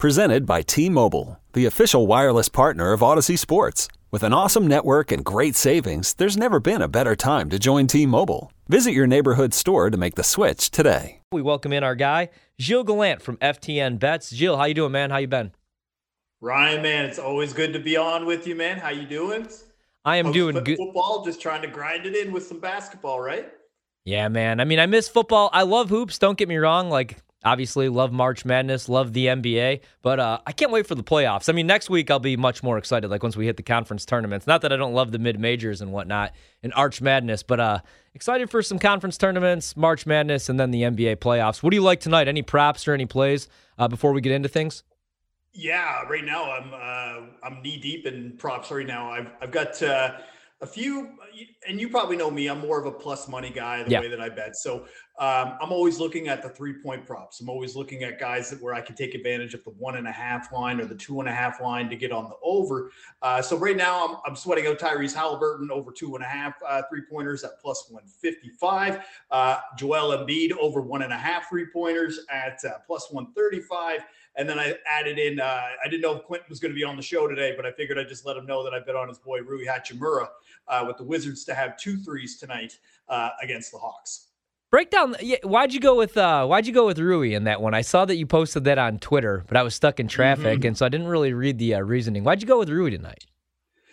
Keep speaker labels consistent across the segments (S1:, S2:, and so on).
S1: Presented by T Mobile, the official wireless partner of Audacy Sports. With an awesome network and great savings, there's never been a better time to join T Mobile. Visit your neighborhood store to make the switch today.
S2: We welcome in our guy, Gilles Gallant from FTN Bets. Gilles, how you doing, man? How you been?
S3: Ryan, man, it's always good to be on with you, man. How you doing?
S2: I am doing good.
S3: Football, just trying to grind it in with some basketball, right?
S2: Yeah, man. I mean, I miss football. I love hoops. Don't get me wrong. Like, Obviously, love March Madness, love the NBA, but uh, I can't wait for the playoffs. I mean, next week I'll be much more excited. Like once we hit the conference tournaments. Not that I don't love the mid majors and whatnot and Arch Madness, but uh, excited for some conference tournaments, March Madness, and then the NBA playoffs. What do you like tonight? Any props or any plays uh, before we get into things?
S3: Yeah, right now I'm uh, I'm knee deep in props right now. I've I've got uh, a few, and you probably know me. I'm more of a plus money guy the yeah. way that I bet. So um, I'm always looking at the three point props. I'm always looking at guys that where I can take advantage of the one and a half line or the two and a half line to get on the over. Uh, so right now I'm, I'm, sweating out Tyrese Halliburton over two and a half uh, three pointers at plus 155. Uh, Joel Embiid over one and a half three pointers at uh, plus 135. And then I added in, uh, I didn't know if Quentin was going to be on the show today, but I figured I'd just let him know that I bet on his boy Rui Hachimura uh, with the Wizards to have two threes tonight uh, against the Hawks.
S2: Break down. Yeah, why'd you go with uh, Why'd you go with Rui in that one? I saw that you posted that on Twitter, but I was stuck in traffic, mm-hmm. and so I didn't really read the uh, reasoning. Why'd you go with Rui tonight?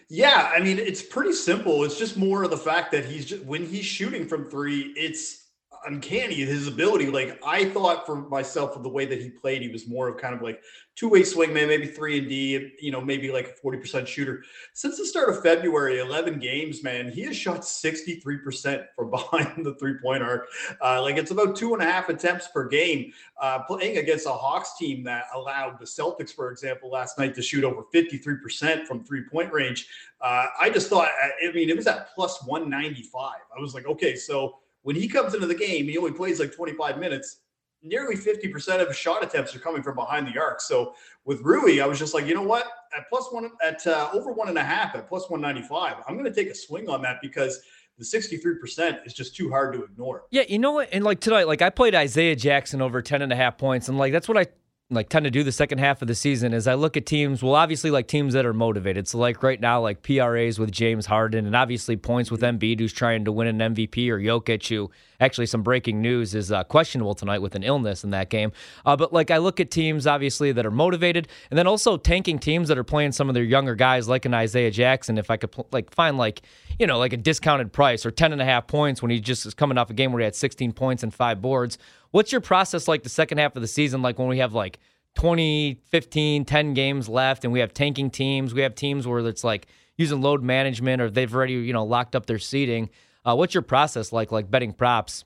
S3: Yeah, I mean it's pretty simple. It's just more of the fact that he's just when he's shooting from three, it's uncanny his ability. Like I thought for myself of the way that he played, he was more of kind of like two way swing man, maybe three and D, you know, maybe like a forty percent shooter. Since the start of February, eleven games, man, he has shot sixty three percent from behind the three point arc. Uh, like it's about two and a half attempts per game. Uh, playing against a Hawks team that allowed the Celtics, for example, last night to shoot over fifty three percent from three point range. Uh, I just thought, I mean, it was at plus one ninety five. I was like, okay, so when he comes into the game, he only plays like 25 minutes. Nearly 50% of his shot attempts are coming from behind the arc. So with Rui, I was just like, you know what? At plus one, at uh, over one and a half, at plus 195, I'm going to take a swing on that because the 63% is just too hard to ignore.
S2: Yeah, you know what? And like tonight, like I played Isaiah Jackson over 10 and a half points. And like that's what I like tend to do the second half of the season is I look at teams, well, obviously like teams that are motivated. So like right now, like PRAs with James Harden and obviously points with Embiid who's trying to win an MVP or Jokic who actually some breaking news is uh, questionable tonight with an illness in that game. Uh, but like I look at teams obviously that are motivated and then also tanking teams that are playing some of their younger guys like an Isaiah Jackson. If I could pl- like find like, you know, like a discounted price or 10 and a half points when he just is coming off a game where he had 16 points and five boards What's your process like the second half of the season, like when we have like 20, 15, 10 games left and we have tanking teams? We have teams where it's like using load management or they've already, you know, locked up their seating. Uh, what's your process like, like betting props?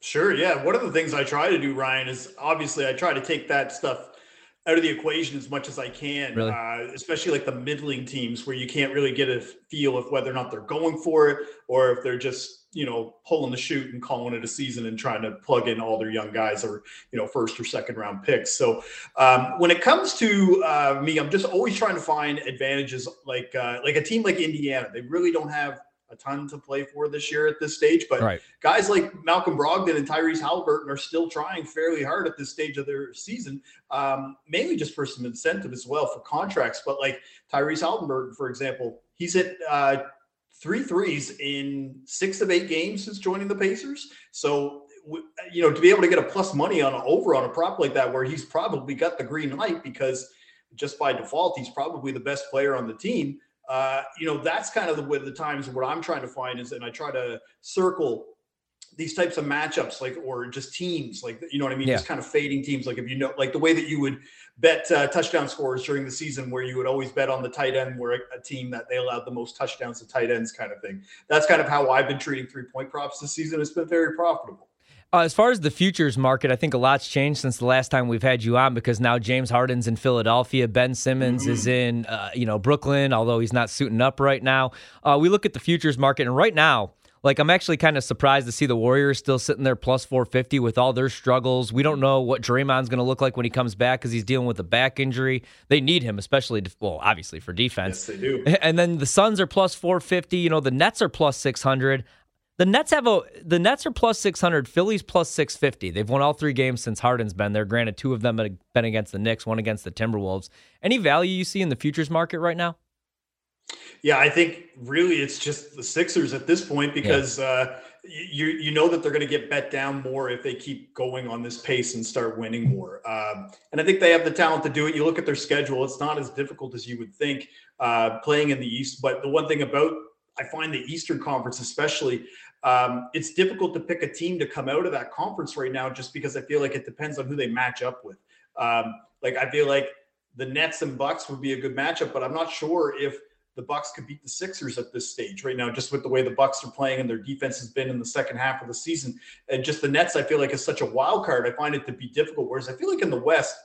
S3: Sure. Yeah. One of the things I try to do, Ryan, is obviously I try to take that stuff out of the equation as much as I can, really? uh, especially like the middling teams where you can't really get a feel of whether or not they're going for it or if they're just, you know, pulling the chute and calling it a season and trying to plug in all their young guys or, you know, first or second round picks. So um, when it comes to uh, me, I'm just always trying to find advantages like, uh, like a team like Indiana. They really don't have a ton to play for this year at this stage. But right. guys like Malcolm Brogdon and Tyrese Halliburton are still trying fairly hard at this stage of their season, um, mainly just for some incentive as well for contracts. But like Tyrese Halliburton, for example, he's at uh, three threes in six of eight games since joining the Pacers. So you know, to be able to get a plus money on a, over on a prop like that, where he's probably got the green light because just by default he's probably the best player on the team. Uh, you know, that's kind of the, way the times what I'm trying to find is, and I try to circle these types of matchups, like or just teams, like you know what I mean, yeah. just kind of fading teams. Like if you know, like the way that you would bet uh, touchdown scores during the season, where you would always bet on the tight end, where a, team that they allowed the most touchdowns to tight ends, kind of thing. That's kind of how I've been treating three point props this season. It's been very profitable.
S2: Uh, as far as the futures market, I think a lot's changed since the last time we've had you on because now James Harden's in Philadelphia, Ben Simmons mm-hmm. is in uh, you know Brooklyn, although he's not suiting up right now. Uh, we look at the futures market, and right now, like I'm actually kind of surprised to see the Warriors still sitting there plus 450 with all their struggles. We don't know what Draymond's going to look like when he comes back because he's dealing with a back injury. They need him, especially well, obviously for defense.
S3: Yes, they do.
S2: And then the Suns are plus 450. You know, the Nets are plus 600. The Nets have a the Nets are plus six hundred. Phillies plus six fifty. They've won all three games since Harden's been there. Granted, two of them have been against the Knicks, one against the Timberwolves. Any value you see in the futures market right now?
S3: Yeah, I think really it's just the Sixers at this point because yeah. uh, you you know that they're going to get bet down more if they keep going on this pace and start winning more. Um, and I think they have the talent to do it. You look at their schedule; it's not as difficult as you would think uh, playing in the East. But the one thing about I find the Eastern Conference, especially, um, it's difficult to pick a team to come out of that conference right now, just because I feel like it depends on who they match up with. Um, like I feel like the Nets and Bucks would be a good matchup, but I'm not sure if the Bucks could beat the Sixers at this stage right now, just with the way the Bucks are playing and their defense has been in the second half of the season. And just the Nets, I feel like is such a wild card. I find it to be difficult. Whereas I feel like in the West,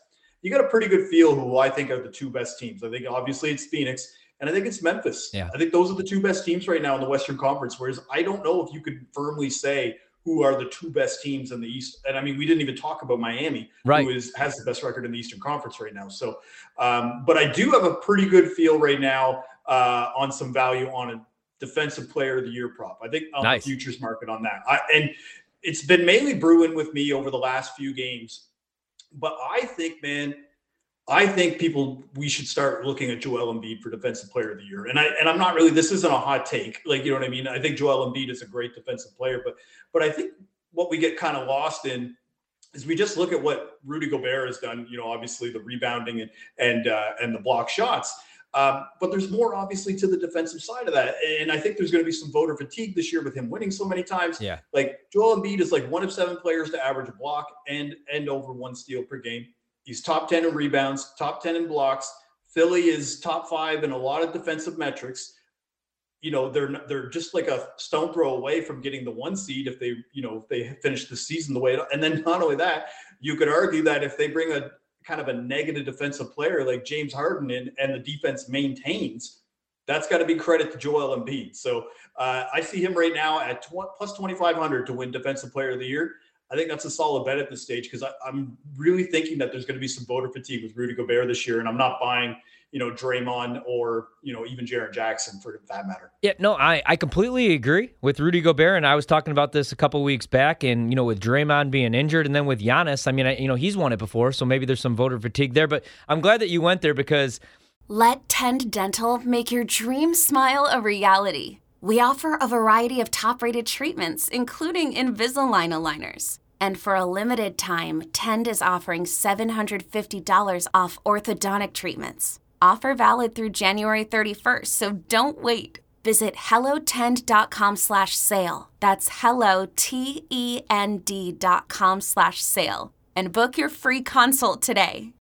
S3: you got a pretty good feel who I think are the two best teams. I think obviously it's Phoenix and I think it's Memphis.
S2: Yeah.
S3: I think those are the two best teams right now in the Western Conference. Whereas I don't know if you could firmly say who are the two best teams in the East. And I mean, we didn't even talk about Miami,
S2: right.
S3: who is has the best record in the Eastern Conference right now. So, um, but I do have a pretty good feel right now uh, on some value on a defensive player of the year prop. I think on nice. the futures market on that. I, and it's been mainly brewing with me over the last few games. But I think, man, I think people we should start looking at Joel Embiid for defensive player of the year. And I and I'm not really this isn't a hot take. Like, you know what I mean? I think Joel Embiid is a great defensive player, but but I think what we get kind of lost in is we just look at what Rudy Gobert has done, you know, obviously the rebounding and and uh, and the block shots. Um, but there's more obviously to the defensive side of that. And I think there's going to be some voter fatigue this year with him winning so many times.
S2: Yeah.
S3: Like Joel Embiid is like one of seven players to average a block and and over one steal per game. He's top 10 in rebounds, top 10 in blocks. Philly is top five in a lot of defensive metrics. You know, they're they're just like a stone throw away from getting the one seed if they, you know, if they finish the season the way. And then not only that, you could argue that if they bring a kind of a negative defensive player like James Harden in and the defense maintains, that's got to be credit to Joel Embiid. So uh, I see him right now at tw- plus 2,500 to win Defensive Player of the Year. I think that's a solid bet at this stage because I'm really thinking that there's going to be some voter fatigue with Rudy Gobert this year, and I'm not buying, you know, Draymond or you know even Jaren Jackson for that matter.
S2: Yeah, no, I I completely agree with Rudy Gobert, and I was talking about this a couple weeks back, and you know with Draymond being injured, and then with Giannis, I mean, I, you know he's won it before, so maybe there's some voter fatigue there. But I'm glad that you went there because
S4: let Tend Dental make your dream smile a reality. We offer a variety of top-rated treatments, including Invisalign aligners. And for a limited time, Tend is offering $750 off orthodontic treatments. Offer valid through January 31st, so don't wait. Visit hellotend.com slash sale. That's hello, T-E-N-D dot com slash sale. And book your free consult today.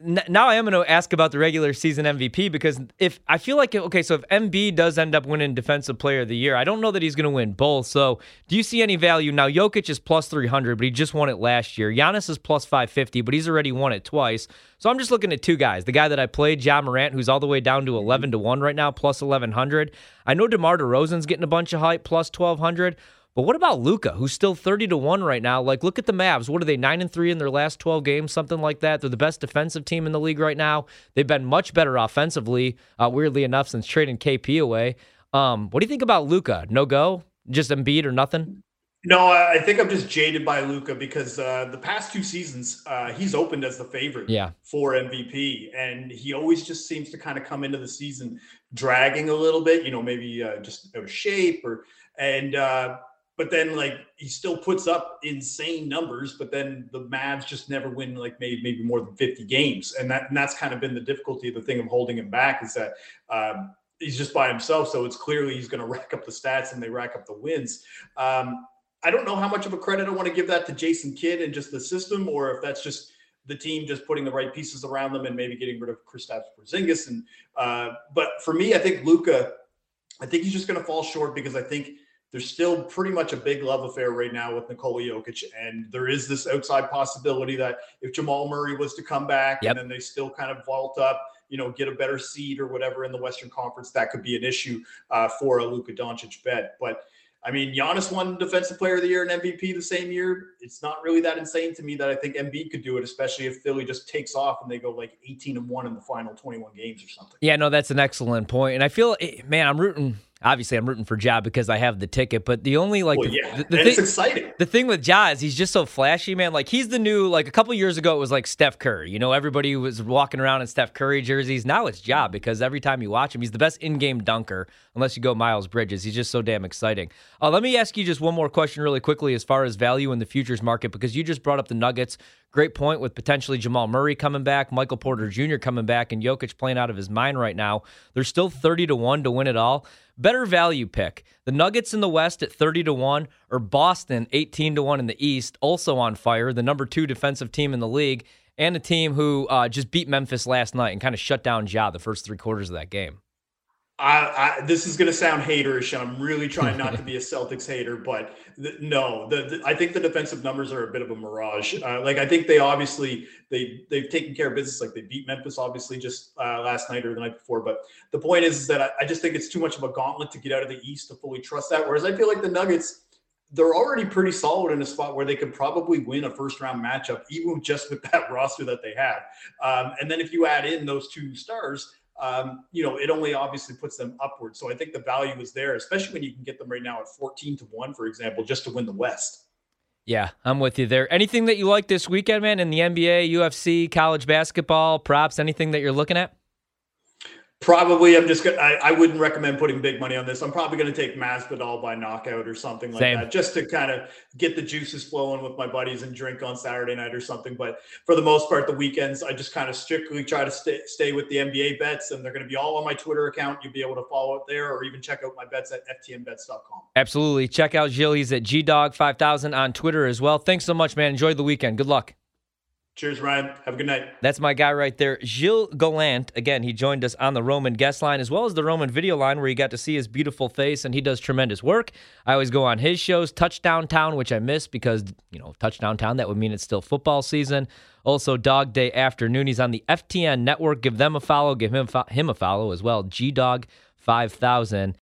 S2: now I am going to ask about the regular season MVP because if I feel like okay, so if Embiid does end up winning Defensive Player of the Year, I don't know that he's going to win both. So do you see any value now? Jokic is plus three hundred, but he just won it last year. Giannis is plus five fifty, but he's already won it twice. So I'm just looking at two guys: the guy that I played, Ja Morant, who's all the way down to mm-hmm. eleven to one right now, plus eleven hundred. I know DeMar DeRozan's getting a bunch of hype, plus twelve hundred. But what about Luka, who's still 30 to 1 right now? Like, look at the Mavs. What are they, 9 and 3 in their last 12 games? Something like that. They're the best defensive team in the league right now. They've been much better offensively, uh, weirdly enough, since trading KP away. Um, what do you think about Luka? No go? Just Embiid or nothing?
S3: No, I think I'm just jaded by Luka because uh, the past two seasons uh, he's opened as the favorite
S2: yeah.
S3: for MVP, and he always just seems to kind of come into the season dragging a little bit. You know, maybe uh, just out of shape or and uh, but then like he still puts up insane numbers, but then the Mavs just never win like maybe maybe more than 50 games. And that and that's kind of been the difficulty, the thing of holding him back is that um, he's just by himself. So it's clearly he's going to rack up the stats and they rack up the wins. Um, I don't know how much of a credit I want to give that to Jason Kidd and just the system, or if that's just the team just putting the right pieces around them and maybe getting rid of Kristaps Porzingis. And uh, but for me, I think Luka, I think he's just going to fall short because I think there's still pretty much a big love affair right now with Nikola Jokic. And there is this outside possibility that if Jamal Murray was to come back yep. and then they still kind of vault up, you know, get a better seed or whatever in the Western Conference, that could be an issue uh, for a Luka Doncic bet. But I mean, Giannis won Defensive Player of the Year and MVP the same year. It's not really that insane to me that I think Embiid could do it, especially if Philly just takes off and they go like 18 and one in the final 21 games or something.
S2: Yeah, no, that's an excellent point. And I feel, eh, man, I'm rooting obviously I'm rooting for Ja because I have the ticket. But the only like
S3: well,
S2: the,
S3: yeah,
S2: the,
S3: the
S2: thing,
S3: it's exciting.
S2: The thing with Ja is he's just so flashy, man. Like he's the new like a couple years ago it was like Steph Curry. You know, everybody was walking around in Steph Curry jerseys. Now it's Ja because every time you watch him, he's the best in-game dunker. Unless you go Miles Bridges, he's just so damn exciting. Uh, let me ask you just one more question really quickly as far as value in the futures market because you just brought up the Nuggets. Great point with potentially Jamal Murray coming back, Michael Porter Jr. coming back, and Jokic playing out of his mind right now. They're still 30 to 1 to win it all. Better value pick. The Nuggets in the West at 30 to 1 or Boston 18 to 1 in the East, also on fire, the number 2 defensive team in the league and a team who uh, just beat Memphis last night and kind of shut down Ja the first 3 quarters of that game.
S3: I, I, this is going to sound haterish, and I'm really trying not to be a Celtics hater, but no, the, the, I think the defensive numbers are a bit of a mirage. Uh, like I think they obviously they they've taken care of business. Like they beat Memphis obviously just uh, last night or the night before. But the point is, is that I, I just think it's too much of a gauntlet to get out of the East to fully trust that. Whereas I feel like the Nuggets they're already pretty solid in a spot where they could probably win a first round matchup, even just with that roster that they have. Um, and then if you add in those two stars, um, you know, it only obviously puts them upward. So I think the value is there, especially when you can get them right now at 14 to 1, for example, just to win the West.
S2: Yeah, I'm with you there. Anything that you like this weekend, man, in the NBA, UFC, college basketball, props, anything that you're looking at?
S3: Probably, I'm just gonna. I, I wouldn't recommend putting big money on this. I'm probably going to take Masvidal by knockout or something like Same. that, just to kind of get the juices flowing with my buddies and drink on Saturday night or something. But for the most part, the weekends I just kind of strictly try to stay stay with the NBA bets, and they're going to be all on my Twitter account. You'll be able to follow it there, or even check out my bets at ftnbets.com.
S2: Absolutely, check out. He's at gdog5000 on Twitter as well. Thanks so much, man. Enjoy the weekend. Good luck.
S3: Cheers, Ryan. Have a good night.
S2: That's my guy right there, Gilles Gallant. Again, he joined us on the Roman guest line as well as the Roman video line where you got to see his beautiful face, and he does tremendous work. I always go on his shows, Touchdown Town, which I miss because, you know, Touchdown Town, that would mean it's still football season. Also, Dog Day Afternoon. He's on the FTN network. Give them a follow. Give him, him a follow as well. G Dog 5000.